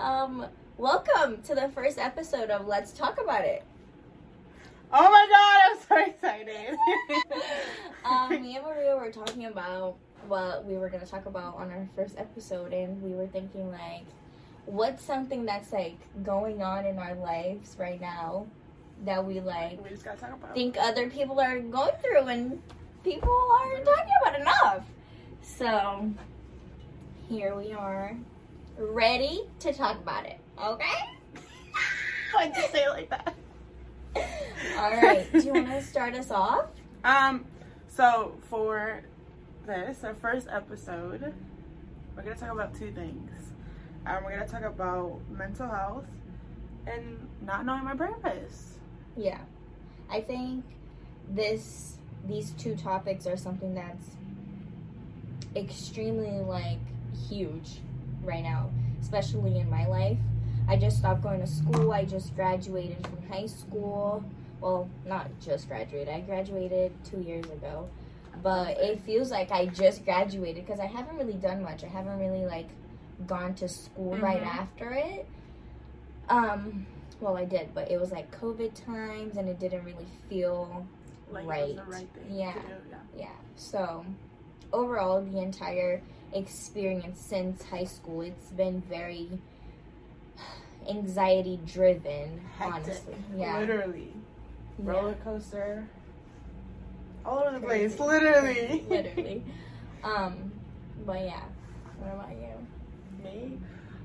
Um, welcome to the first episode of Let's Talk About It. Oh my god, I'm so excited. um, me and Maria were talking about what we were gonna talk about on our first episode, and we were thinking like, what's something that's like going on in our lives right now that we like we just gotta talk about. think other people are going through and people aren't talking about enough. So here we are, ready to talk about it. Okay. Why'd you say it like that? All right. Do you want to start us off? Um, so for this, our first episode, we're gonna talk about two things. Um, we're gonna talk about mental health and not knowing my purpose. Yeah. I think this these two topics are something that's extremely like huge right now, especially in my life. I just stopped going to school. I just graduated from high school. Well, not just graduated. I graduated 2 years ago. But it feels like I just graduated because I haven't really done much. I haven't really like gone to school right Mhm. after it. Um well, I did, but it was like COVID times and it didn't really feel Like Right. it was the right thing Yeah. Yeah. yeah. So, overall, the entire experience since high school, it's been very anxiety driven, honestly. Yeah. Literally. Yeah. Roller coaster. All over the Crazy. place. Literally. Literally. Um, but yeah. What about you? Me?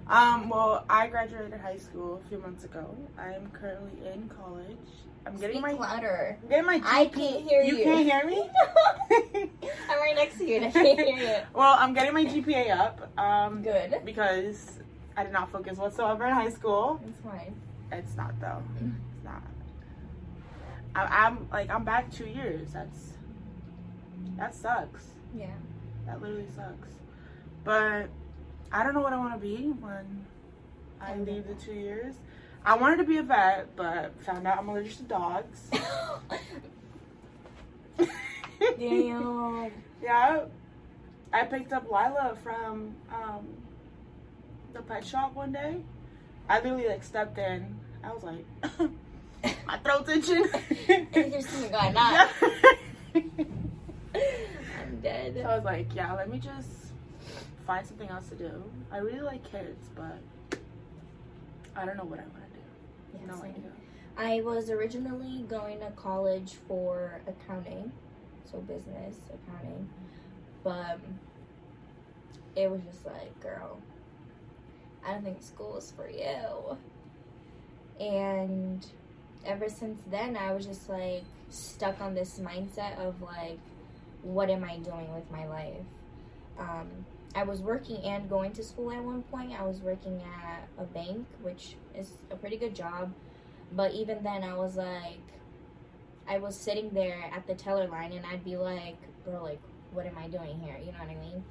Um, well, I graduated high school a few months ago. I'm currently in college. I'm getting Speak my louder. I'm getting my I can't hear you. You can't hear me? I'm right next to you and I can't hear you. well, I'm getting my GPA up. Um, Good. because I did not focus whatsoever in high school. It's fine. It's not though. It's not. I, I'm like I'm back two years. That's that sucks. Yeah. That literally sucks. But I don't know what I want to be when I I leave the two years. I wanted to be a vet, but found out I'm allergic to dogs. Damn. yeah. I picked up Lila from um, the pet shop one day. I literally like stepped in. I was like, my throat's itching. There's something going. Yeah. I'm dead. So I was like, yeah, let me just find something else to do. I really like kids, but I don't know what I want. I was originally going to college for accounting, so business accounting, but it was just like, girl, I don't think school is for you. And ever since then, I was just like stuck on this mindset of like, what am I doing with my life? Um, I was working and going to school at one point. I was working at a bank, which is a pretty good job. But even then, I was like, I was sitting there at the teller line, and I'd be like, bro, like, what am I doing here? You know what I mean?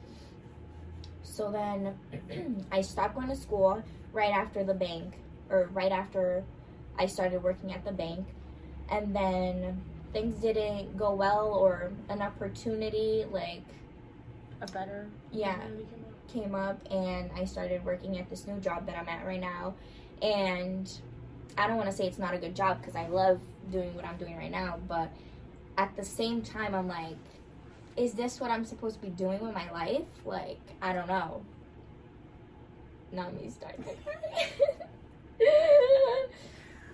So then I stopped going to school right after the bank, or right after I started working at the bank. And then things didn't go well, or an opportunity, like, A better. Yeah. came up. came up and I started working at this new job that I'm at right now. And I don't want to say it's not a good job because I love doing what I'm doing right now, but at the same time, I'm like, is this what I'm supposed to be doing with my life? Like, I don't know. Not me starting to cry.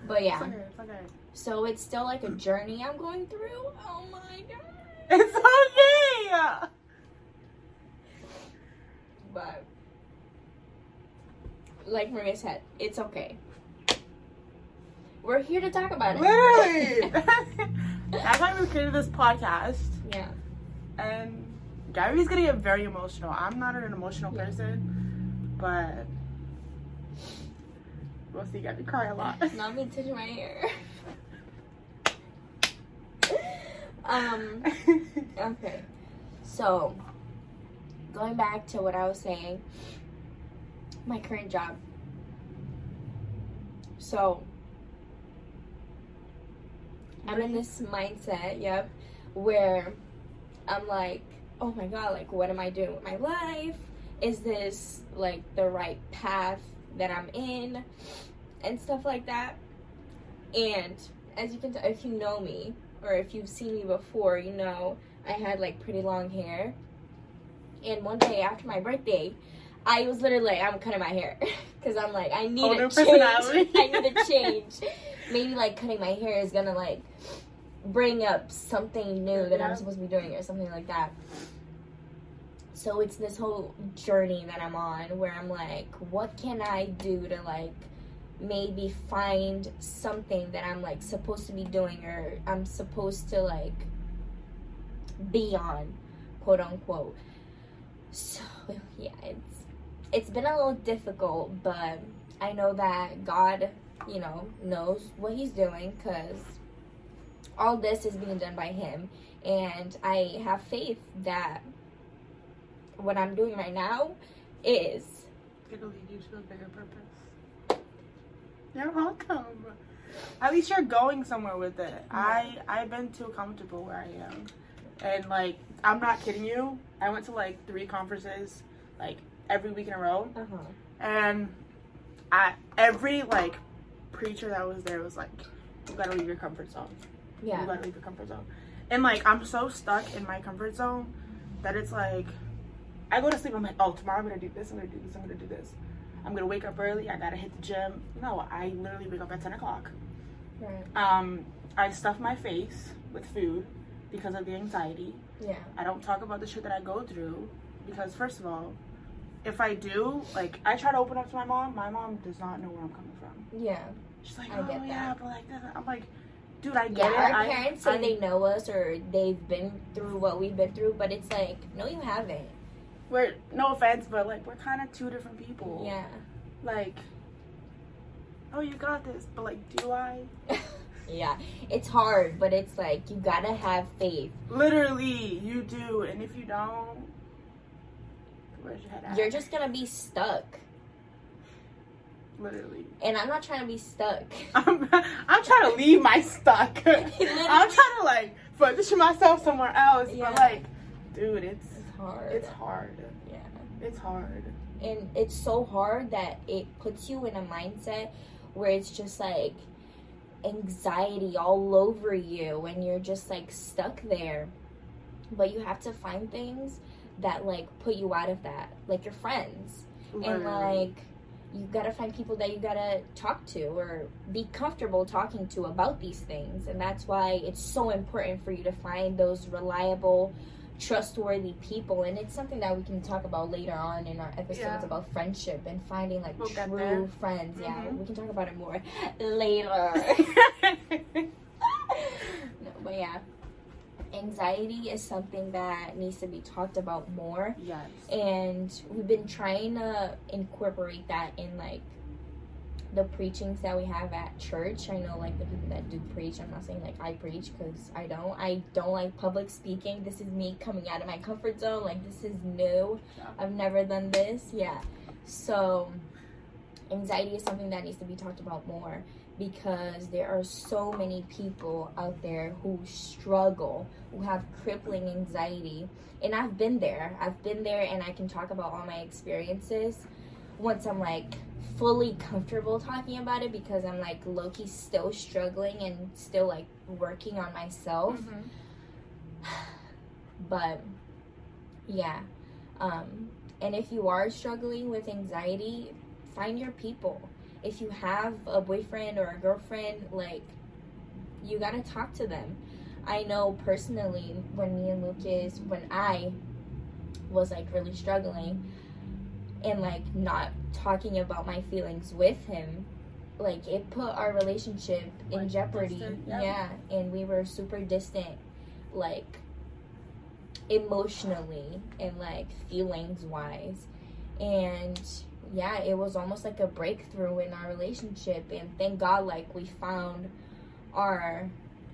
but yeah, It's okay. It's okay. so it's still like a journey I'm going through. Oh my god. It's okay. But like Maria said, it's okay. We're here to talk about it. Literally. That's why we created this podcast. yeah. And Gabby's gonna get very emotional. I'm not an emotional Yeah. person, but we'll see Gabby cry a lot. Not me touching my hair. um. Okay. So, going back to what I was saying, my current job. So, I'm in this mindset, yep, where I'm like, oh my god, like, what am I doing with my life? Is this like the right path that I'm in and stuff like that. And as you can tell, if you know me or if you've seen me before, you know I had like pretty long hair. And one day after my birthday, I was literally like, I'm cutting my hair because I'm like, I need Older a change. I need a change. Maybe like cutting my hair is gonna like bring up something new that Yeah. I'm supposed to be doing or something like that. So it's this whole journey that I'm on where I'm like, what can I do to like maybe find something that I'm like supposed to be doing or I'm supposed to like be on, quote unquote. So yeah, it's it's been a little difficult, but I know that God, you know, knows what He's doing because all this is being done by Him, and I have faith that what I'm doing right now is It'll lead you to a bigger purpose. You're welcome. At least you're going somewhere with it. I I've been too comfortable where I am, and like I'm not kidding you. I went to like three conferences, like every week in a row, uh huh. and I every like preacher that was there was like, you gotta leave your comfort zone. Yeah, you gotta leave your comfort zone. And like I'm so stuck in my comfort zone that it's like I go to sleep, I'm like, oh tomorrow I'm gonna do this, I'm gonna do this, I'm gonna do this. I'm gonna wake up early, I gotta hit the gym. No, I literally wake up at ten o'clock. Right. Um, I stuff my face with food because of the anxiety. Yeah. I don't talk about the shit that I go through because first of all, if I do, like I try to open up to my mom, my mom does not know where I'm coming from. Yeah. She's like, I oh yeah, that. but like. I'm like, dude, I Yeah, get it. our I- parents say I- they know us or they've been through what we've been through, but it's like, no, you haven't. we're no offense, but like we're kind of two different people. Yeah. Like, oh, you got this, but like, do I? yeah. It's hard, but it's like, you gotta have faith. Literally, you do, and if you don't, where's your head at? You're just gonna be stuck. literally. And I'm not trying to be stuck. I'm, I'm trying to leave my stuck. I'm trying to like position myself somewhere else, Yeah. but like, dude, it's It's hard. it's hard. yeah. It's hard. And it's so hard that it puts you in a mindset where it's just like anxiety all over you and you're just like stuck there. But you have to find things that like put you out of that, like your friends. And like you gotta find people that you gotta talk to or be comfortable talking to about these things. And that's why it's so important for you to find those reliable, trustworthy people. And it's something that we can talk about later on in our episodes Yeah. about friendship and finding like We'll true friends. Yeah, Mhm. we can talk about it more later. no, but yeah. Anxiety is something that needs to be talked about more yes. and we've been trying to incorporate that in like the preachings that we have at church. I know like the people that do preach. I'm not saying like I preach because I don't. I don't like public speaking. This is me coming out of my comfort zone. Like this is new. I've never done this. Yeah. So anxiety is something that needs to be talked about more because there are so many people out there who struggle, who have crippling anxiety. And I've been there. I've been there and I can talk about all my experiences once I'm like fully comfortable talking about it because I'm like low key still struggling and still like working on myself. Mhm. But yeah. Um, and if you are struggling with anxiety, find your people. If you have a boyfriend or a girlfriend, like, you gotta talk to them. I know personally when me and Lucas, when I was like really struggling and like not talking about my feelings with him, like it put our relationship in jeopardy. distant, yeah. yeah, and we were super distant, like emotionally and like feelings wise. And yeah, it was almost like a breakthrough in our relationship. And thank God, like we found our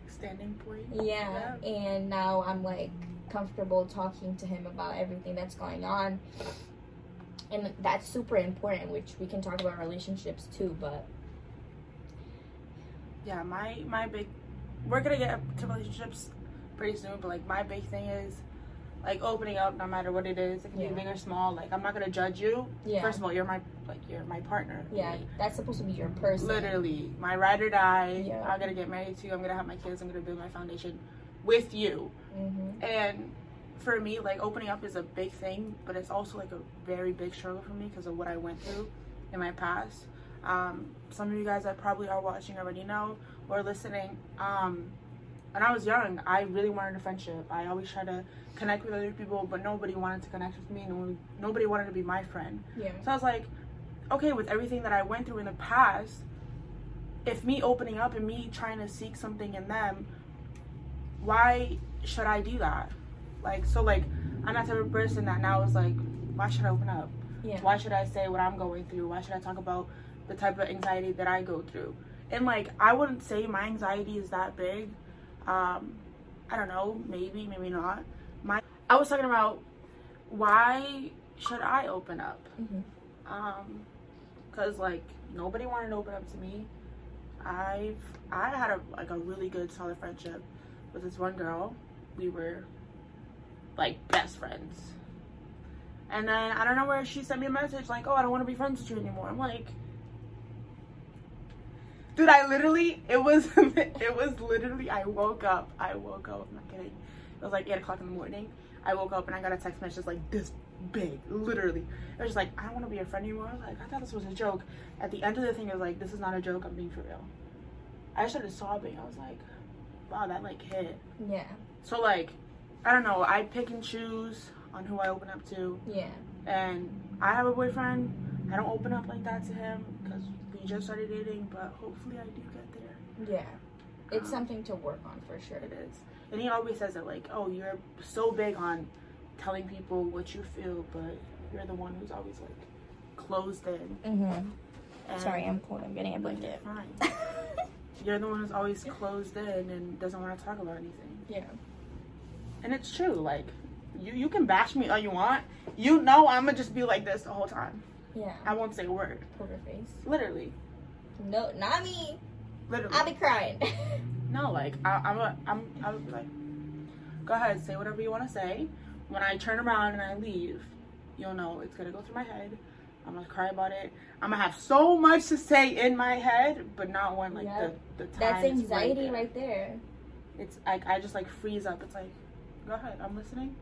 Standing point. yeah, and now I'm like comfortable talking to him about everything that's going on. And that's super important, which we can talk about relationships too, but Yeah, my my big. We're gonna get to relationships pretty soon, but like my big thing is like opening up, no matter what it is. It can Yeah. be big or small. Like I'm not gonna judge you. yeah. First of all, you're my like you're my partner. Yeah, Like, that's supposed to be your person. literally my ride or die. Yeah. I'm gonna get married to you. I'm gonna have my kids. I'm gonna build my foundation with you. hmm And for me, like opening up is a big thing, but it's also like a very big struggle for me because of what I went through in my past. Um, some of you guys that probably are watching already know or listening. Um, when I was young, I really wanted a friendship. I always tried to connect with other people, but nobody wanted to connect with me. No nobody wanted to be my friend. Yeah. So I was like, okay, with everything that I went through in the past, if me opening up and me trying to seek something in them, why should I do that? Like, so like, I'm that type of person that now is like, why should I open up? Yeah. Why should I say what I'm going through? Why should I talk about the type of anxiety that I go through? And like, I wouldn't say my anxiety is that big. Um, I don't know, maybe, maybe not. My, I was talking about why should I open up? hmm um because like nobody wanted to open up to me i've i had a like a really good solid friendship with this one girl we were like best friends. And then i don't know where she sent me a message like oh i don't want to be friends with you anymore. I'm like dude i literally it was it was literally i woke up i woke up i'm not kidding. It was like 8 o'clock in the morning. I woke up and i got a text message like this big literally. It was just like i don't want to be your friend anymore. I was like i thought this was a joke. At the end of the thing it was like this is not a joke i'm being for real. I started sobbing. I was like wow that like hit. Yeah. so like i don't know i pick and choose on who i open up to Yeah. and i have a boyfriend i don't open up like that to him because we just started dating but hopefully i do get there Yeah. It's Um, something to work on for sure. it is and he always says that like oh you're so big on telling people what you feel but you're the one who's always like closed in Mm-hmm. Sorry, I'm cold. I'm getting a blanket. fine you're the one who's always closed in and doesn't want to talk about anything yeah. And it's true like you you can bash me all you want you know i'm gonna just be like this the whole time Yeah. i won't say a word Poker face. literally No, not me. literally I'll be crying. No, like I, I'm a, I'm, I would be like, go ahead, say whatever you want to say. When I turn around and I leave, you'll know it's gonna go through my head. I'm gonna cry about it. I'm gonna have so much to say in my head, but not when like Yep. the the time. That's anxiety there. right there. It's like I just like freeze up. It's like, go ahead, I'm listening.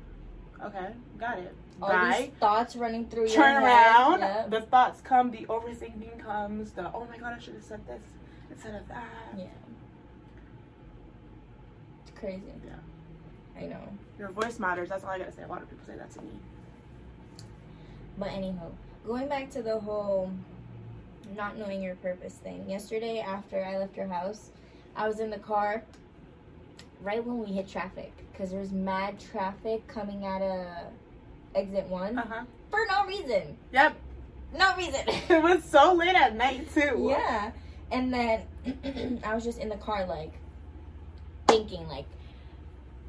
Okay, got it. All Bye. these thoughts running through your Turn head. around. Yep. The thoughts come. The overthinking comes. The oh my god, I should have said this instead of that. Yeah. It's crazy. Yeah. I know. Your voice matters. That's all I gotta say. A lot of people say that to me. But anyhow, going back to the whole not knowing your purpose thing. Yesterday, after I left your house, I was in the car right when we hit traffic because there's mad traffic coming out of exit one Uh huh. for no reason. Yep. No reason. It was so late at night too. yeah. And then I was just in the car, like, thinking, like,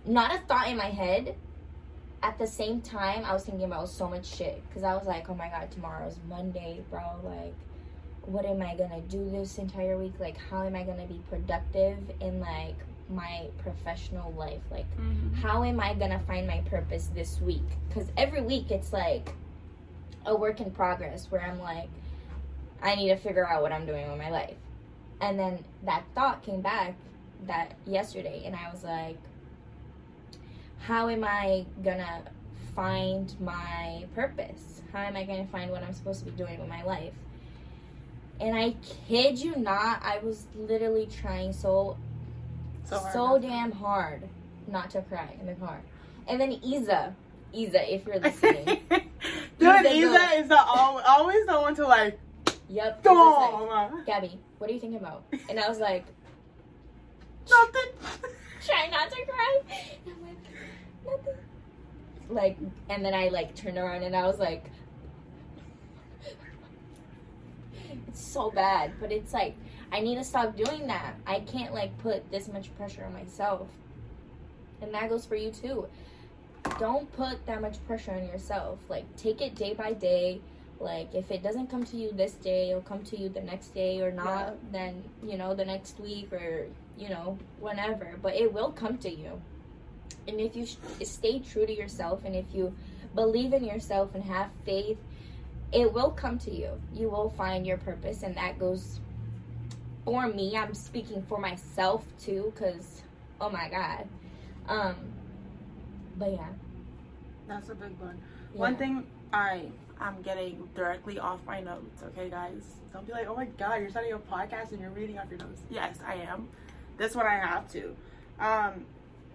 not a thought in my head. At the same time, I was thinking about so much shit. Because I was like, oh my god, tomorrow's Monday, bro. Like, what am I gonna do this entire week? Like, how am I gonna be productive in, like, my professional life? Like, Mhm. how am I gonna find my purpose this week? Because every week it's like a work in progress where I'm like, I need to figure out what I'm doing with my life. And then that thought came back that yesterday, and I was like, how am I gonna find my purpose? How am I gonna find what I'm supposed to be doing with my life? And I kid you not, I was literally trying so So, hard so damn hard not to cry in the car. And then Isa, Isa, if you're listening, Dude, Isa Isa is the al- always the one to like, yep. Like, Gabby, what are you thinking about? And I was like, nothing. try not to cry. And I'm like, nothing. Like, and then I like turned around and I was like, it's so bad, but it's like I need to stop doing that. I can't like put this much pressure on myself, and that goes for you too. Don't put that much pressure on yourself. Like, take it day by day. Like, if it doesn't come to you this day, it'll come to you the next day, or not, Yeah. then you know the next week, or you know whenever. But it will come to you. And if you sh- stay true to yourself, and if you believe in yourself and have faith, it will come to you. You will find your purpose, and that goes for me. I'm speaking for myself too, because oh my god. Um, but yeah, That's a big one. yeah. One thing I I'm getting directly off my notes, okay guys? Don't be like, oh my god, you're starting a podcast and you're reading off your notes. Yes, I am. This one I have to. Um,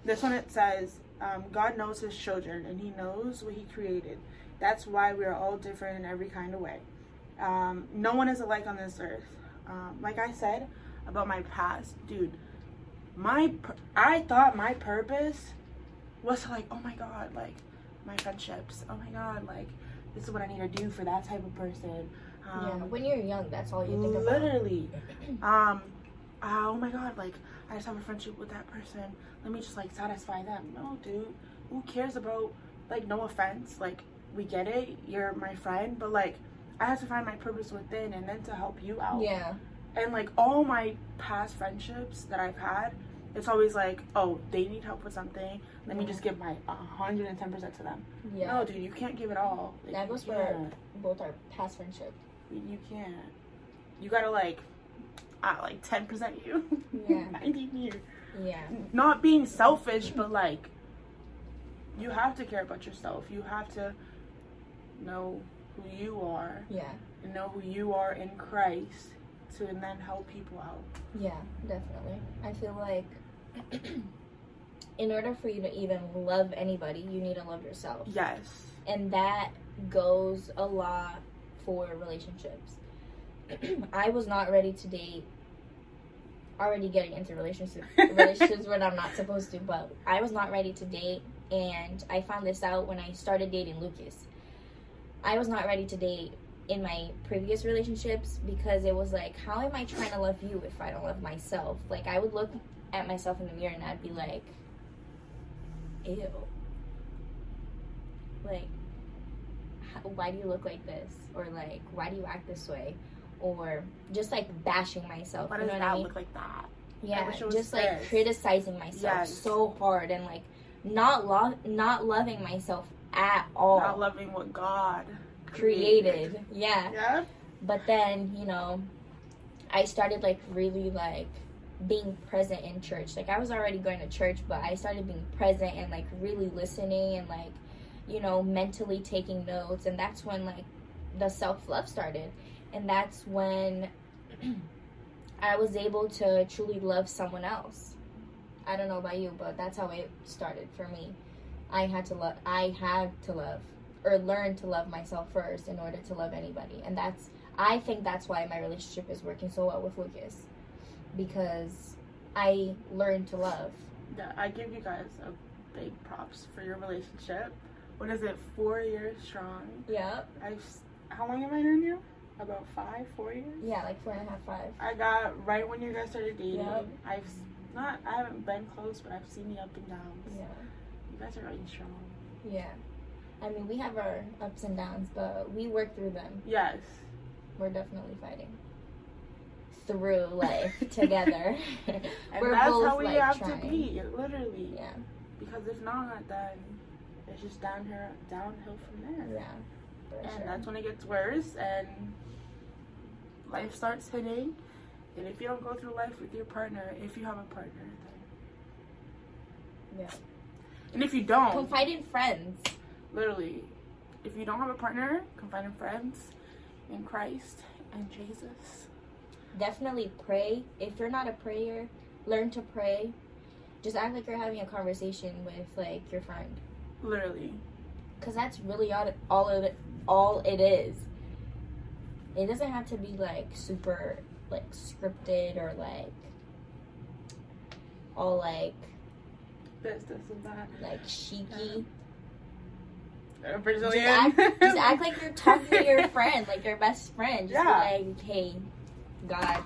this one it says, um, God knows his children and he knows what he created. That's why we are all different in every kind of way. Um, no one is alike on this earth. Um, like I said about my past, dude, my I thought my purpose was to like, oh my god, like my friendships. Oh my god, like this is what I need to do for that type of person. Um, yeah. When you're young, that's all you think about. literally. Um, uh, oh my god, like I just have a friendship with that person. Let me just like satisfy them. No, dude. Who cares about like no offense, like we get it, you're my friend, but like I have to find my purpose within and then to help you out. Yeah, And like all my past friendships that I've had, it's always like, oh, they need help with something. Let me just give my 110% to them. yeah. No, dude, you can't give it all. Like, That you goes for- Both our past friendship. You can't. You gotta like, uh, like 10% you. Yeah. 90 me. Yeah, Not being selfish, but like, you have to care about yourself. You have to know who you are yeah, and know who you are in Christ to then help people out. yeah. Definitely. I feel like in order for you to even love anybody, you need to love yourself. Yes. and that goes a lot for relationships. I was not ready to date. Already getting into relationships relationships when I'm not supposed to, but I was not ready to date, and I found this out when I started dating Lucas. I was not ready to date in my previous relationships because it was like, how am I trying to love you if I don't love myself? Like I would look at myself in the mirror and I'd be like, ew. Like, h- why do you look like this? Or like, why do you act this way? Or just like bashing myself. Why you does know that I mean? look like that? Yeah, just like this. criticizing myself Yes. so hard and like not lo- not loving myself at all. Not loving what God created. Yeah. Yeah. But then, you know, I started like really like being present in church. Like I was already going to church, but I started being present and like really listening and like, you know, mentally taking notes and that's when like the self-love started. And that's when I was able to truly love someone else. I don't know about you, but that's how it started for me. I had to love I had to love or learn to love myself first in order to love anybody. And that's I think that's why my relationship is working so well with Lucas because I learned to love. Yeah, I give you guys a big props for your relationship. What is it? Four years strong. Yeah. I've. How long have I known you? About five, four years. Yeah, like four and a half, five. I got right when you guys started dating. Yep. I've not. I haven't been close, but I've seen the up and downs. Yeah. Are really strong. Yeah. I mean, we have our ups and downs, but we work through them. Yes. We're definitely fighting through life together. And We're that's both how we like have trying. to be, literally. Yeah. Because if not, then it's just down here, downhill from there. Yeah. And sure. that's when it gets worse and life starts hitting. And if you don't go through life with your partner, if you have a partner, then. Yeah. And if you don't, Confide in friends. literally, if you don't have a partner, confide in friends, in Christ, and Jesus. definitely pray. If you're not a prayer, learn to pray. Just act like you're having a conversation with like your friend, Literally. because that's really all all of it. All it is. It doesn't have to be like super like scripted or like all like This, and that. like cheeky. Uh, Just Brazilian. act, just act like you're talking to your friend, like your best friend. Just Yeah. be like, hey, God,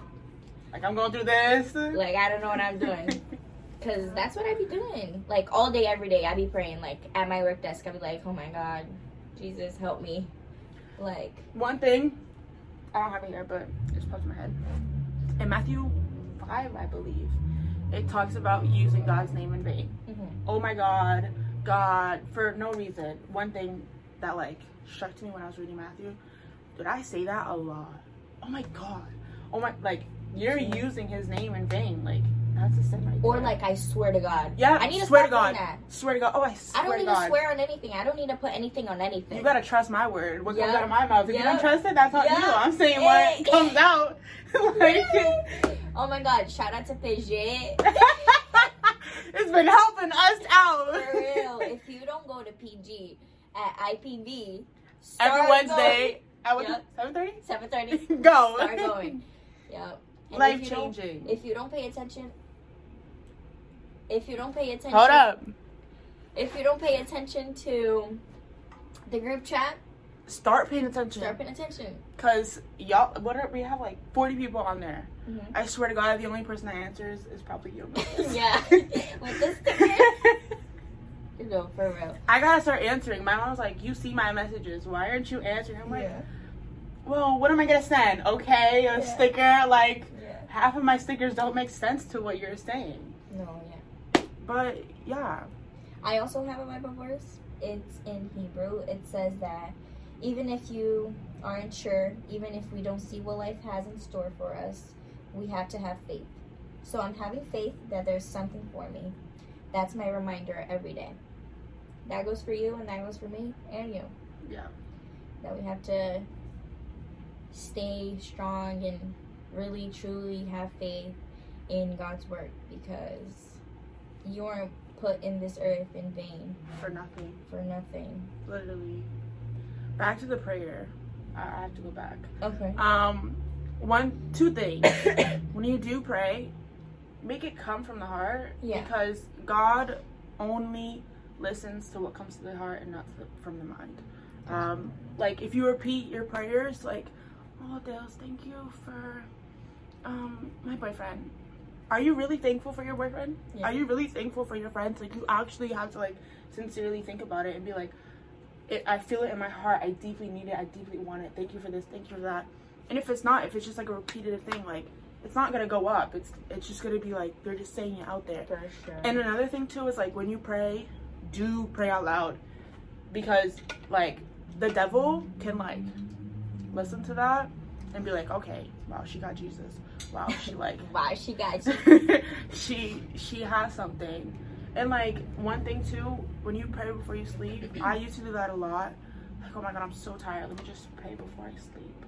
like I'm going through this. like I don't know what I'm doing. Cause that's what I be doing. Like all day, every day, I be praying. Like at my work desk, I be like, "Oh my God, Jesus, help me!" Like, One thing, I don't have it here, but it's just popped in my head. In Matthew 5, I believe, it talks about using God's name in vain. mhm. Oh my God, God, for no reason. One thing that like struck to me when I was reading Matthew Did I say that a lot? Oh my god. Oh my like you're using his name in vain. Like that's a sin right Or there. like I swear to God. yeah, I need to swear to God. that. Swear to God. Oh, I swear I don't to need God. to swear on anything. I don't need to put anything on anything. You gotta trust my word. What comes out of my mouth. If you don't trust it, that's on Yeah. you. I'm saying what comes out. like, oh my God! Shout out to Fidget. it's been helping us out. For real, if you don't go to PG at IPV Every Wednesday at what Yep. seven thirty? seven thirty, Go. start going. Yep. And Life if changing. If you don't pay attention, if you don't pay attention, Hold up. If you don't pay attention to the group chat, Start paying attention. start paying attention. Cause y'all, what are, we have like forty people on there. Mhm. I swear to God, the only person that answers is probably you. yeah, with this sticker. No, for real. I gotta start answering. My mom's like, "You see my messages. Why aren't you answering?" I'm like, "Well, what am I gonna send? Okay, a Yeah. sticker. Like, yeah. half of my stickers don't make sense to what you're saying." No, yeah. But yeah, I also have a Bible verse. It's in Hebrew. It says that even if you aren't sure, even if we don't see what life has in store for us, we have to have faith. So I'm having faith that there's something for me. That's my reminder every day. That goes for you, and that goes for me and you. yeah, That we have to stay strong and really, truly have faith in God's work because you aren't put in this earth in vain for nothing, for nothing. literally. Back to the prayer. I I have to go back. Okay. Um, one, two things. when you do pray, make it come from the heart. Yeah. Because God only listens to what comes to the heart and not to the, from the mind. Um, like if you repeat your prayers, like, "Oh, Deus, thank you for um my boyfriend." Are you really thankful for your boyfriend? Yeah. Are you really thankful for your friends? Like you actually have to like sincerely think about it and be like, it, I feel it in my heart. I deeply need it. I deeply want it. Thank you for this. Thank you for that. And if it's not, if it's just like a repetitive thing, like it's not gonna go up. It's it's just gonna be like they're just saying it out there. For sure. And another thing too is like when you pray, do pray out loud, because like the devil can like listen to that and be like, okay, wow, she got Jesus. Wow, she like wow, she got she she has something. And like one thing too, when you pray before you sleep, I used to do that a lot. Like, oh my god, I'm so tired. Let me just pray before I sleep.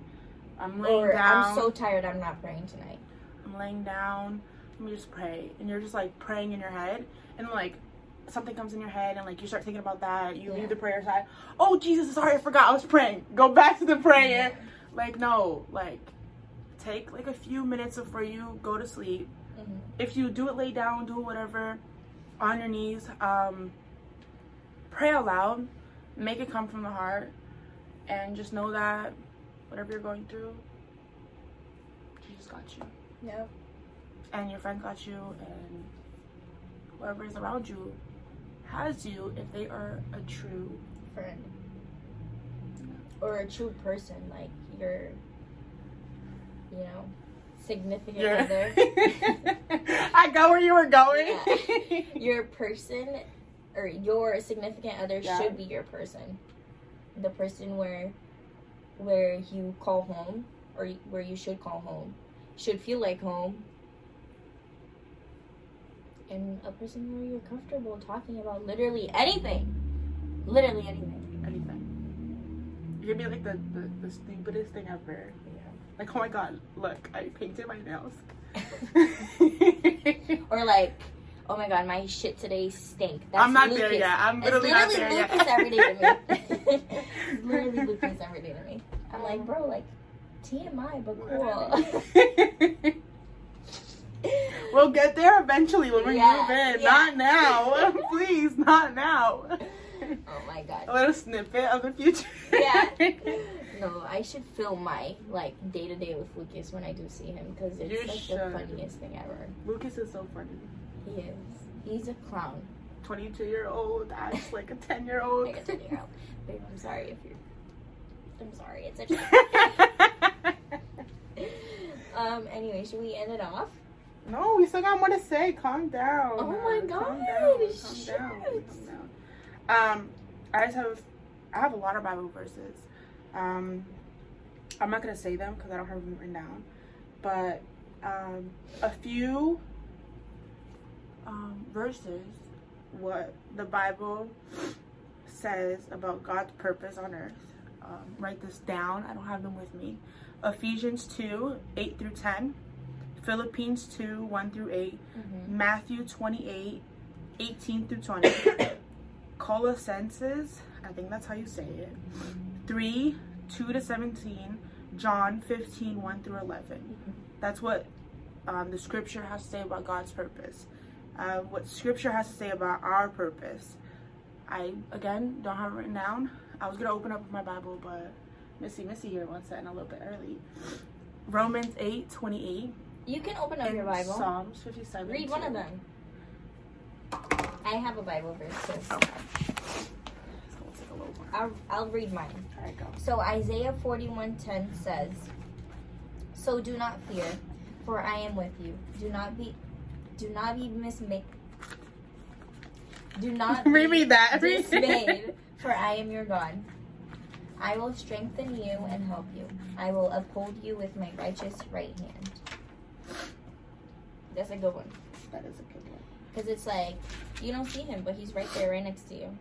I'm laying Or down. I'm so tired. I'm not praying tonight. I'm laying down. Let me just pray. And you're just like praying in your head, and like something comes in your head, and like you start thinking about that. You Yeah. leave the prayer side. Oh Jesus, sorry, I forgot. I was praying. Go back to the prayer. Like no, like take like a few minutes before you go to sleep. Mhm. If you do it lay down, do whatever on your knees. Um, pray aloud. Make it come from the heart, and just know that whatever you're going through, Jesus got you Yeah. and your friend got you and whoever is around you has you if they are a true Friend. Or a true person, like your, you know, significant your other. I got where you were going. your person or your significant other Yeah. should be your person the person where where you call home or where you should call home should feel like home and a person where you're comfortable talking about literally anything literally anything Anything. You're be like the, the, the stupidest thing ever. Yeah. Like, oh my god, look, I painted my nails. or like oh my god my shit today stink That's I'm not Lucas. there yet. I'm It's literally, not there Lucas yet. every day to me. it's literally Lucas every day to me. I'm like, bro, like TMI, but cool. we'll get there eventually when we Yeah, move in. yeah. Not now. Please, not now. oh my god. A little snippet of the future. Yeah. No, I should film my like day to day with Lucas when I do see him because it's You like should. the funniest thing ever. Lucas is so funny. He is. He's a clown. 22 year old, Ash like a 10 year old. Like a 10 year old. Babe, I'm sorry if you're. I'm sorry. It's a joke. um. Anyway, should we end it off? no, we still got more to say. Calm down. Oh my Calm God, down. Calm down. Calm down. Um, I just have, I have a lot of Bible verses. Um, I'm not gonna say them because I don't have them written down, but um, a few um, verses what the Bible says about God's purpose on earth. Um, write this down. I don't have them with me. Ephesians 2 8 through 10, Philippians 2 1 through 8, Mm-hmm. Matthew 28 18 through 20, Colossenses, I think that's how you say it, 3 2 to 17, John 15 1 through 11. That's what um, the scripture has to say about God's purpose. Uh, what scripture has to say about our purpose. I, again, don't have it written down. I was going to open up my Bible, but Missy, Missy here wants that in a little bit early. Romans 8 28. You can open up your Bible. Psalms 57. Read one of them. I have a Bible verse. Okay. So we'll take a little more. I'll, I'll read mine. All right, go. So Isaiah 41:10 says, "So do not fear, for I am with you. Do not be do not be mismade. Do not be Reread that. dismayed, for I am your God. I will strengthen you and help you. I will uphold you with my righteous right hand." That's a good one. That is a good one. Because it's like, you don't see him, but he's right there, right next to you.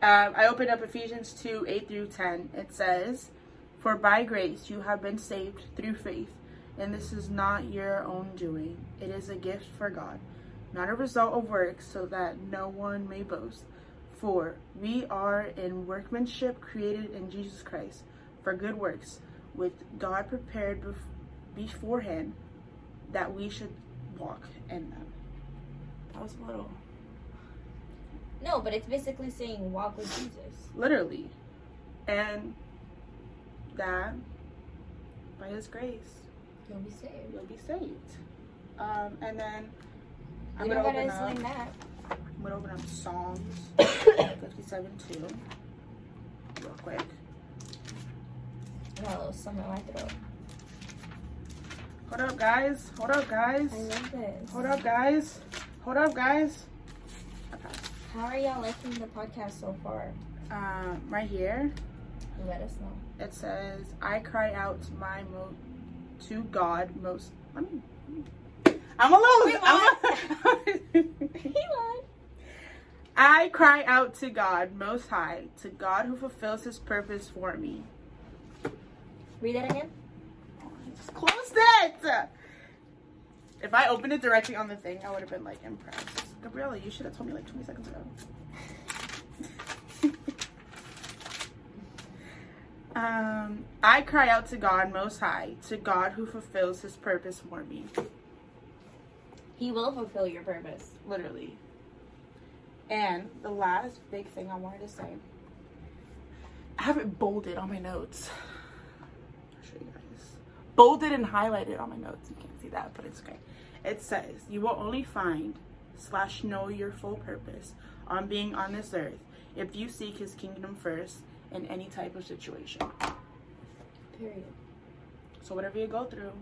Um, I opened up Ephesians 2 8 through 10. It says, For by grace you have been saved through faith, and this is not your own doing. It is a gift for God, not a result of works, so that no one may boast. For we are in workmanship created in Jesus Christ for good works, with God prepared bef- beforehand that we should walk in them. That was a little. No, but it's basically saying walk with Jesus. literally and that by his grace You'll be saved. you'll be saved um and then i'm gonna open up that. i'm gonna open up psalms 57 2 real quick I got a little something in my throat. hold up guys hold up guys I love this. hold up guys hold up guys How are y'all liking the podcast so far? um right here Let us know. it says i cry out to my mo to god most let me i'm a little Wait, I'm a, He lied. I cry out to God Most High, to God who fulfills His purpose for me. Read that again. Just close it! If I opened it directly on the thing, I would have been like impressed. Gabriella, you should have told me like 20 seconds ago. Um, I cry out to God Most High, to God who fulfills His purpose for me. He will fulfill your purpose. literally. And the last big thing I wanted to say, I have it bolded on my notes. I'll show you guys. Bolded and highlighted on my notes. You can't see that, but it's okay. It says, You will only find slash know your full purpose on being on this earth if you seek his kingdom first in any type of situation. Period. So whatever you go through,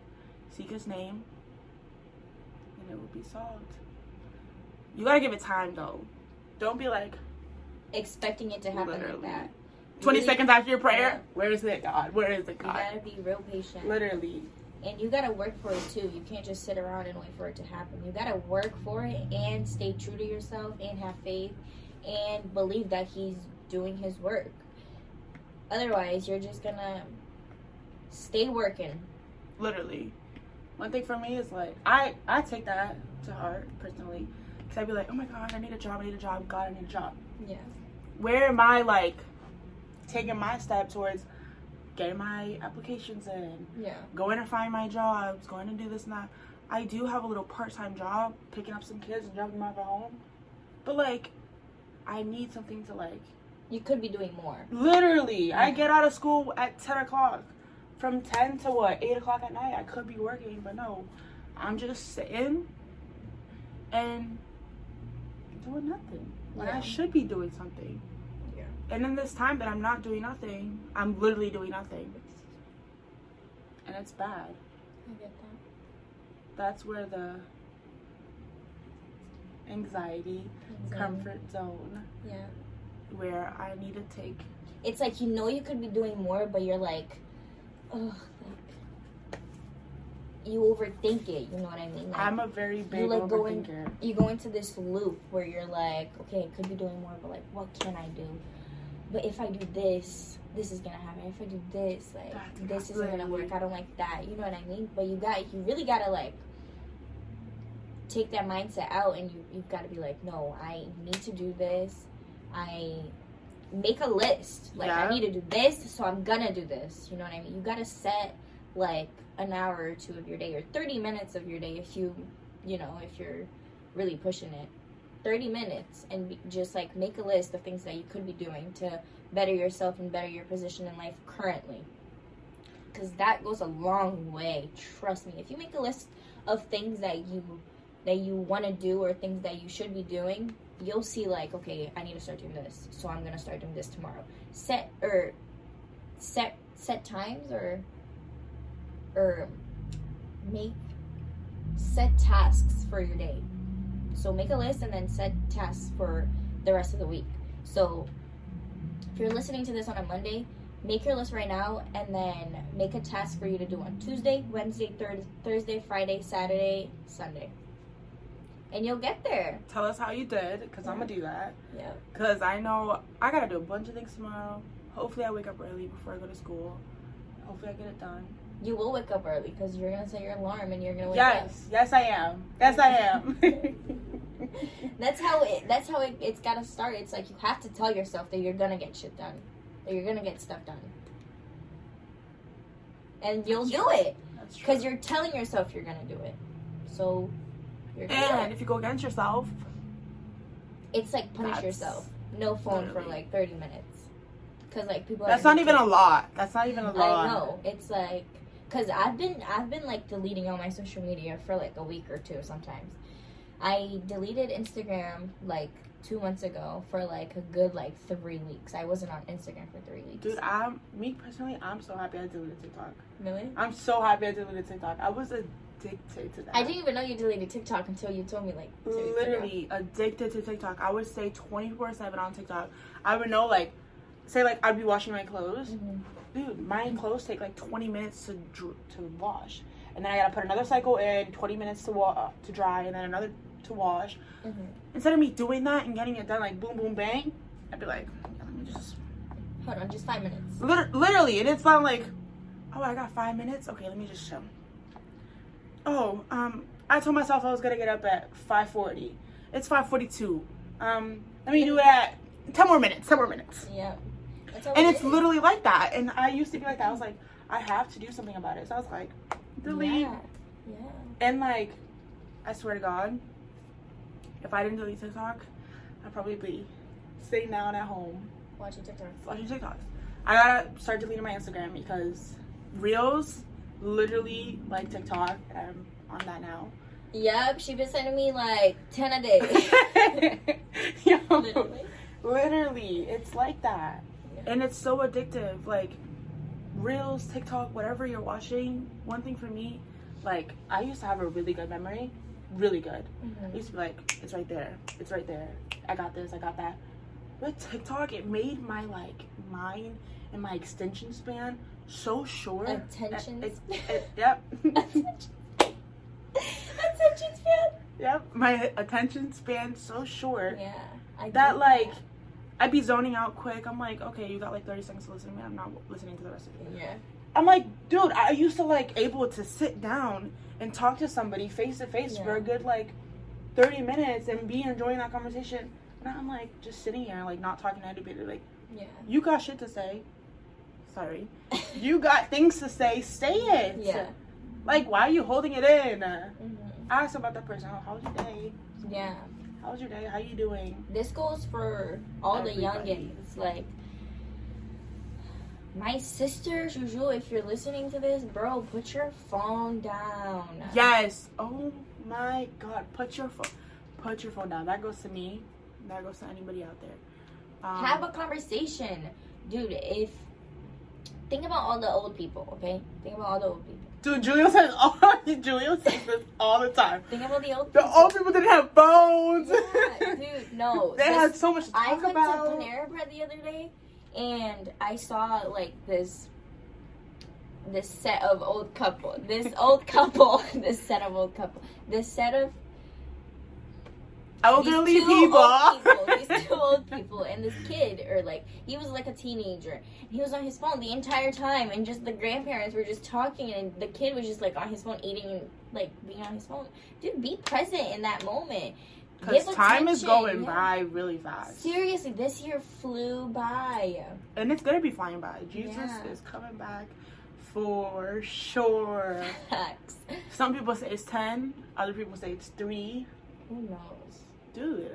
seek his name and it will be solved. You gotta give it time though. Don't be like Expecting it to happen Literally. like that. 20 Really- seconds after your prayer. Yeah. Where is it, God? Where is it, God? You gotta be real patient. Literally. And you gotta work for it too. You can't just sit around and wait for it to happen. You gotta work for it and stay true to yourself and have faith and believe that he's doing his work. Otherwise, you're just gonna stay working. Literally. One thing for me is like I I take that to heart personally because I'd be like, oh my God, I need a job. I need a job. God, I need a job. Yeah. Where am I like taking my step towards getting my applications in? Yeah. going to find my jobs, going to do this and that. I do have a little part time job, picking up some kids and dropping them off at home. But like, I need something to like. You could be doing more. Literally, I get out of school at ten o'clock. From ten to what eight o'clock at night, I could be working, but no, I'm just sitting and doing nothing when I should be doing something. Yeah. And in this time that I'm not doing nothing, I'm literally doing nothing, and it's bad. I get that. that's where the anxiety, Anxiety. comfort zone Yeah. Where I need to take. It's like you know you could be doing more, but you're like, like you overthink it. You know what I mean? Like, I'm a very big like go in- overthinker. you go into this loop where you're like, okay, I could be doing more, but like, what can I do? But if I do this, this is gonna happen. If I do this, like, That's this isn't gonna work. I don't like that. You know what I mean? But you got, you really gotta like take that mindset out, and you you've got to be like, no, I need to do this. I make a list. Like, Yeah. I need to do this, so I'm gonna do this. You know what I mean? You gotta set like an hour or two of your day, or thirty minutes of your day, if you, you know, if you're really pushing it 30 minutes and be, just like make a list of things that you could be doing to better yourself and better your position in life currently because that goes a long way trust me if you make a list of things that you that you want to do or things that you should be doing you'll see like okay i need to start doing this so i'm gonna start doing this tomorrow set or set set times or or make set tasks for your day so make a list and then set tasks for the rest of the week. So if you're listening to this on a Monday, make your list right now and then make a task for you to do on Tuesday, Wednesday, thir- Thursday, Friday, Saturday, Sunday. And you'll get there. Tell us how you did, because I'm gonna do that. Yeah. Because I know I gotta do a bunch of things tomorrow. Hopefully, I wake up early before I go to school. Hopefully, I get it done. You will wake up early because you're going to set your alarm and you're going to wake up. Yes, yes, I am. Yes, I am. That's how it that's how it, it's got to start. It's like you have to tell yourself that you're going to get shit done. That you're going to get stuff done. And you'll do it. That's true. Because you're telling yourself you're gonna do it. So gonna And if you go against yourself, It's like punish yourself. No phone for like 30 minutes. Because like people. that's not even a lot. That's not even a lot. I know. It's like because I've been I've been like deleting all my social media for like a week or two sometimes. I deleted Instagram like two months ago for like a good like three weeks. I wasn't on Instagram for three weeks. Dude, I'm me personally. I'm so happy I deleted TikTok. really? I'm so happy I deleted TikTok. I was addicted to that. I didn't even know you deleted TikTok until you told me like two weeks ago. literally addicted to TikTok. I would say 24 7 on TikTok. I would know, like, say, like, I'd be washing my clothes. Mhm. Dude, my clothes take like 20 minutes to to wash. And then I gotta put another cycle in, 20 minutes to, wa- to dry, and then another to wash. Mhm. Instead of me doing that and getting it done, like, boom, boom, bang, I'd be like, yeah, let me just. Hold on, just five minutes. Liter- literally, and it's not like, oh, I got five minutes? Okay, let me just chill. Oh, um, I told myself I was gonna get up at 5:40. It's 5:42. Um, let me do it at 10 more minutes. 10 more minutes. Yeah. All And it's literally like that. And I used to be like that. I was like, I have to do something about it. So I was like, delete. Yeah. Yeah. And like, I swear to God, if I didn't delete TikTok, I'd probably be sitting down at home Watching TikTok. watching TikToks. I gotta start deleting my Instagram because Reels literally like TikTok. and I'm on that now. Yep, she been sending me like ten a day. Yo, Literally. literally, it's like that. Yeah. And it's so addictive. Like Reels, TikTok, whatever you're watching. One thing for me, like I used to have a really good memory, really good. I Mhm. used to be like, it's right there, it's right there. I got this, I got that. With TikTok, it made my like mind and my extension span so short. Attention It- it- span. yep. Attention span. yep. My attention span so short Yeah. I that like I'd be zoning out quick. I'm like, okay, you got like 30 seconds to listen to me. I'm not listening to the rest of it. Yeah. I'm like, dude, I used to like able to sit down and talk to somebody face to face for a good like 30 minutes and be enjoying that conversation. Now I'm like just sitting here, like not talking to anybody. Like, Yeah. you got shit to say. Sorry. You got things to say. Say it. Yeah. Like, why are you holding it in? Mhm. Ask about that person. Oh, how was your day? Yeah. How was your day? How you doing? This goes for all the Everybody. youngins. Like my sister, Juju, if you're listening to this, bro, put your phone down. Yes. Oh my God. Put your phone. Put your phone down. That goes to me. That goes to anybody out there. Um, Have a conversation. Dude, if Think about all the old people, okay? Think about all the old people. Dude, Julio says all Julio says this all the time. Think about the old people. The old people didn't have phones. Yeah, dude, no. they had so much to talk I went about. to Panera Bread the other day, and I saw like this this set of old couple, this old couple, this set of old couple, this set of Elderly these people. old people, these two old people, and this kid, or like he was like a teenager. He was on his phone the entire time, and just the grandparents were just talking, and the kid was just like on his phone, eating and like being on his phone. Dude, be present in that moment. Because time is going yeah. by really fast. Seriously, this year flew by. And it's gonna be flying by. Jesus Yeah. is coming back for sure. Facts. Some people say it's ten, other people say it's three. Who knows? Dude,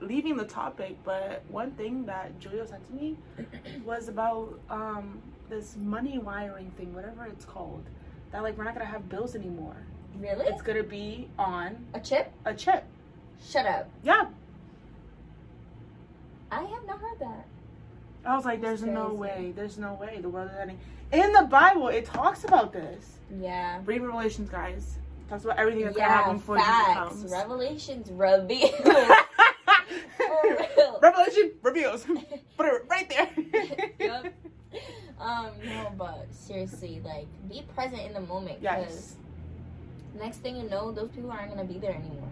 leaving the topic, but one thing that Julio said to me was about um this money wiring thing, whatever it's called. That like we're not gonna have bills anymore. Really? It's gonna be on a chip? a chip. Shut up. Yeah. I have not heard that. I was like, there's no way, there's no way the world is ending. In the Bible, it talks about this. Yeah. Read Revelations, guys. Talks about everything that's yeah, gonna happen before facts. Jesus comes. Revelations reveal. For real. Revelation reveals. Put it right there. Yup. Um, no, but seriously, like, be present in the moment. Because Yes. next thing you know, those people aren't gonna be there anymore.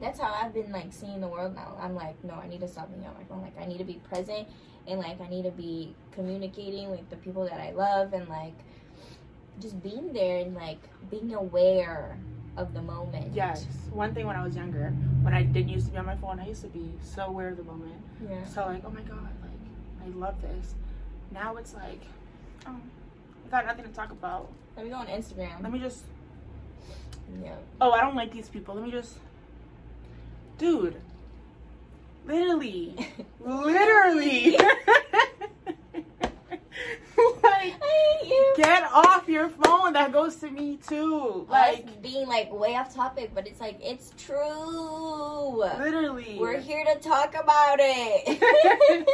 That's how I've been like seeing the world now. I'm like, no, I need to stop being on my phone. Like, I need to be present, and like, I need to be communicating with the people that I love, and like, just being there and like being aware of the moment. Yes. One thing when I was younger, when I didn't used to be on my phone, I used to be so aware of the moment. Yeah. So like, oh my god, like I love this. Now it's like, oh, I got nothing to talk about. Let me go on Instagram. Let me just. Yeah. Oh, I don't like these people. Let me just. Dude. Literally. Literally. like, I hate you. Get off your phone. That goes to me too. like Like, being like way off topic, but it's like it's true. literally. We're here to talk about it.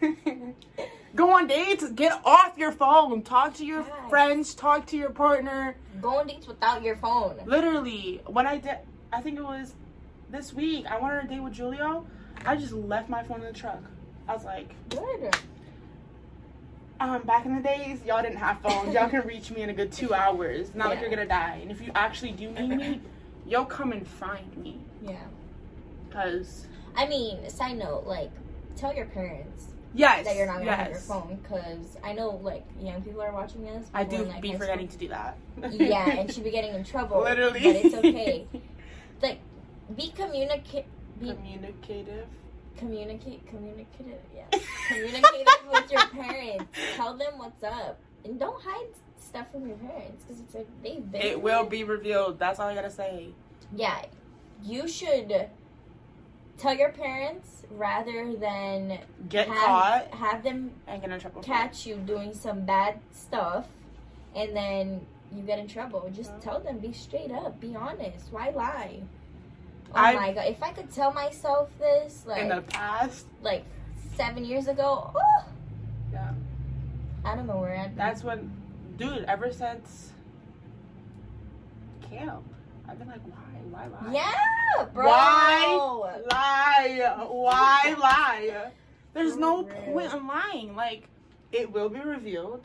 Go on dates. Get off your phone. Talk to your Yes. friends. Talk to your partner. Go on dates without your phone. Literally, when I did, I think it was this week. I went on a date with Julio. I just left my phone in the truck. I was like, Good. Um, back in the days, y'all didn't have phones. Y'all can reach me in a good two hours. Not like you're gonna die. And if you actually do need me, yo, come and find me. Yeah. Cause I mean, side note, like, tell your parents yes, that you're not gonna yes. have your phone, because I know like young people are watching this. I do in, like, be high forgetting to do that. yeah, and she'd be getting in trouble. Literally. but it's okay. Like, be communicate. Be Communicative. Communicate communicative yeah, communicate with your parents tell them what's up and don't hide stuff from your parents because it's like they've been It will be revealed. That's all I gotta say. yeah you should tell your parents rather than Get have, caught have them and get in trouble. catch you doing some bad stuff and then you get in trouble just Mhm. tell them be straight up be honest why lie oh I- my god if i could tell myself this like in the past. like seven years ago. Oh, Yeah. I don't know where I'd be. That's when, dude. Ever since camp, I've been like, why, why, why? yeah, bro. Why? Lie. Why lie? There's no point in lying. Like, it will be revealed.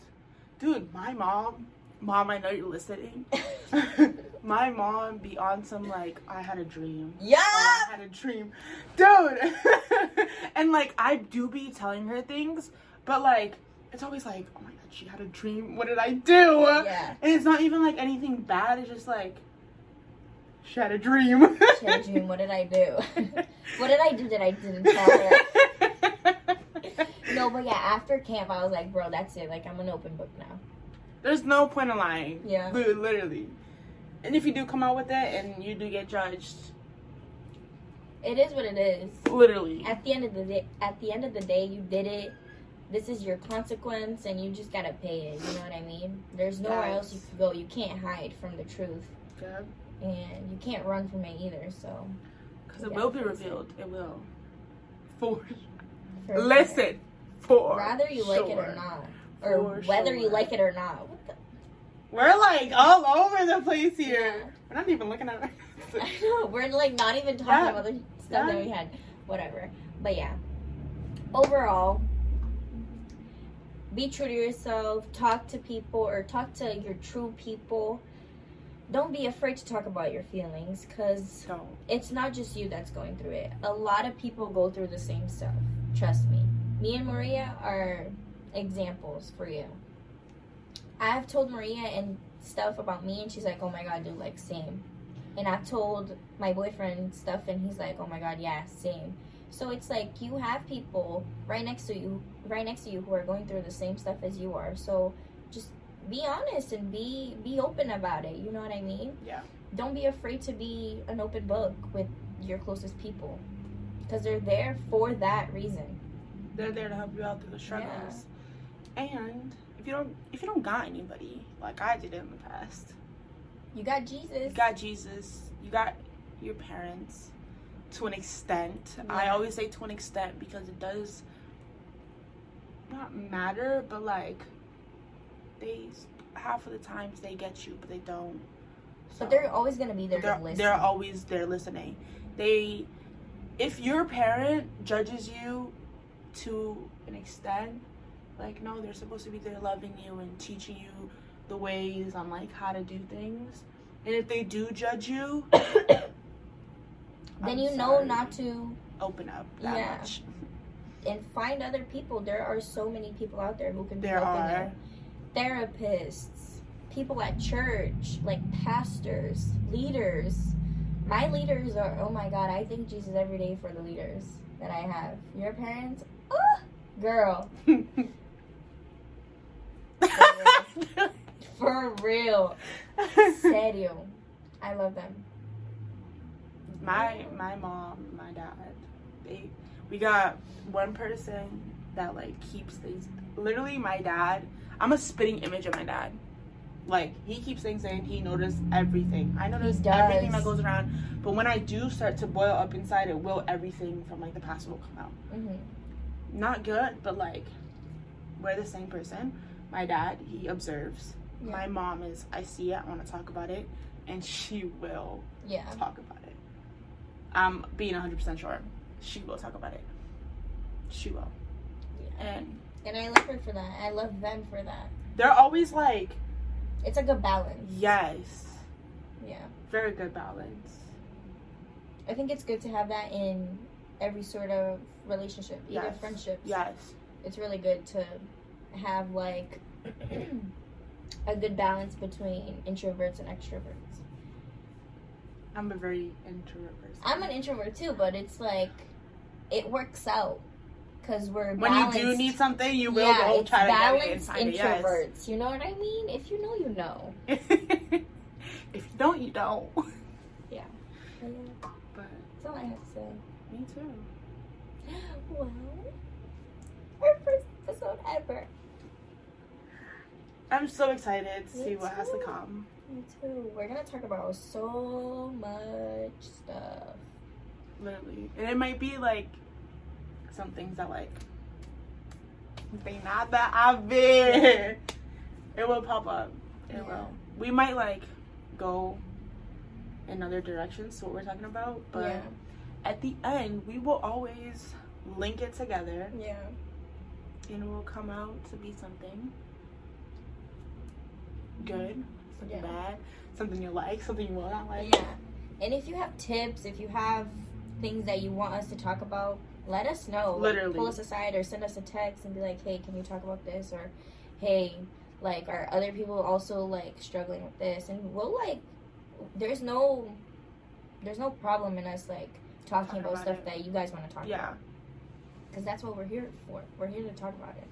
Dude, my mom, mom, I know you're listening. my mom be on some like, I had a dream. Yeah. I had a dream, dude. and like, I do be telling her things, but like, it's always like, oh my god, she had a dream. What did I do? Yeah. And it's not even like anything bad. It's just like, she had a dream. She had a dream. What did I do? what did I do that I didn't tell her? No, but yeah, after camp, I was like, bro, that's it. Like, I'm an open book now. There's no point in lying. Yeah. Literally. And if you do come out with it and you do get judged, It is what it is. literally. At the end of the day, at the end of the day, you did it. This is your consequence, and you just gotta pay it. You know what I mean? There's nowhere else you can go. You can't hide from the truth, Yeah. and you can't run from it either. So, Because it will be face it. revealed. It will. For for listen. For rather you like it or not. or For whether you like it or not. We're like all over the place here. Yeah. We're not even looking at. I know we're like not even talking Yeah. about the stuff that we had, whatever. But yeah, overall, be true to yourself. Talk to people or talk to your true people. Don't be afraid to talk about your feelings because it's not just you that's going through it. A lot of people go through the same stuff. Trust me. Me and Maria are examples for you. I've told Maria and stuff about me, and she's like, "Oh my god, dude, like same." And I've told my boyfriend stuff, and he's like, "Oh my god, yeah, same." So it's like you have people right next to you, right next to you, who are going through the same stuff as you are. So just be honest and be be open about it. You know what I mean? Yeah. Don't be afraid to be an open book with your closest people, because they're there for that reason. They're there to help you out through the struggles. And if you don't if you don't got anybody, like I did in the past, You got Jesus. you got Jesus, you got your parents to an extent. I always say to an extent because it does not matter, but like they half of the times they get you, but they don't. but they're always gonna be there they're, to listen. they're always there listening. They, if your parent judges you to an extent, like no, they're supposed to be there loving you and teaching you the ways on like how to do things. And if they do judge you, then you know not to open up that Yeah. much. and find other people. There are so many people out there who can be There helping are. Therapists, people at church, like pastors, leaders. My leaders are oh my god, I thank Jesus every day for the leaders that I have. Your parents, oh girl, for real. Serio. I love them. my my mom, my dad, they we got one person that like keeps things. Literally, my dad. I'm a spitting image of my dad. Like he keeps things in. He noticed everything. I notice everything that goes around. But when I do start to boil up inside, it will everything from like the past will come out. hmm Not good, but like we're the same person. My dad, he observes. Yeah. My mom is. I see it. I want to talk about it, and she will Yeah. talk about it. I'm being 100% sure. She will talk about it. She will. yeah. And And I love her for that. I love them for that. they're always like, It's like a good balance. yes, Yeah. very good balance. I think it's good to have that in every sort of relationship, even Yes. friendships. Yes. It's really good to have like a good balance between introverts and extroverts. I'm a very introvert person. I'm an introvert too, but it's like it works out because we're when balanced. you do need something, you will yeah, go it's try to get it and balanced find it. Yes. introverts. You know what I mean? If you know, you know. if you don't, you don't. Yeah, But that's all I have to say. me too. Well, our first episode ever. I'm so excited to Me see what has to come. Me too. We're gonna talk about so much stuff. Literally. And it might be like some things that like they not that obvious. It will pop up. It Yeah. will. We might like go in other directions to what we're talking about, but yeah, at the end we will always link it together yeah. and it will come out to be something good, something Yeah. bad, something you like, something you will not like. Yeah. And if you have tips, if you have things that you want us to talk about, let us know. Like, Literally. pull us aside or send us a text and be like, hey, can you talk about this? Or, hey, like, are other people also, like, struggling with this? And we'll, like, there's no, there's no problem in us, like, talking Talking about, about stuff it. that you guys want to talk Yeah. about. Because that's what we're here for. We're here to talk about it.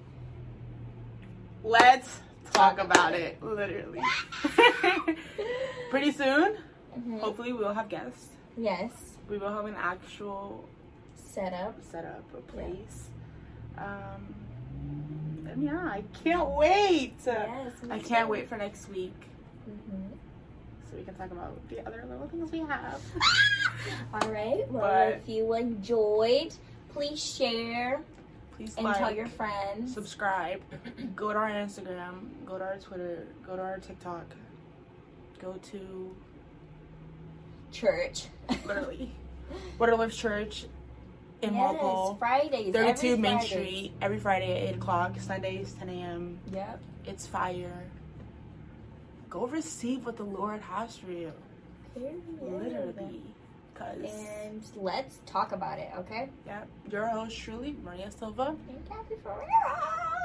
Let's talk about it. Literally. Pretty soon, Mhm. hopefully, we'll have guests. Yes. We will have an actual Set up. setup, a place. Um, and yeah, I can't wait. Yes. I can't wait for next week hmm so we can talk about the other little things we have. All right. Well, But- if you enjoyed, please share, Please and like, tell your friends. subscribe. Go to our Instagram. Go to our Twitter. Go to our TikTok. Go to Church. literally Waterlift Church in yes, Walpole. Fridays. 32 every Main Fridays. Street every Friday at 8 o'clock, Sundays 10 a.m. Yep. It's fire. Go receive what the Lord has for you. Period. Literally. Because, And let's talk about it, okay? yeah, your host, truly, Maria Silva. And Gabby Ferreira.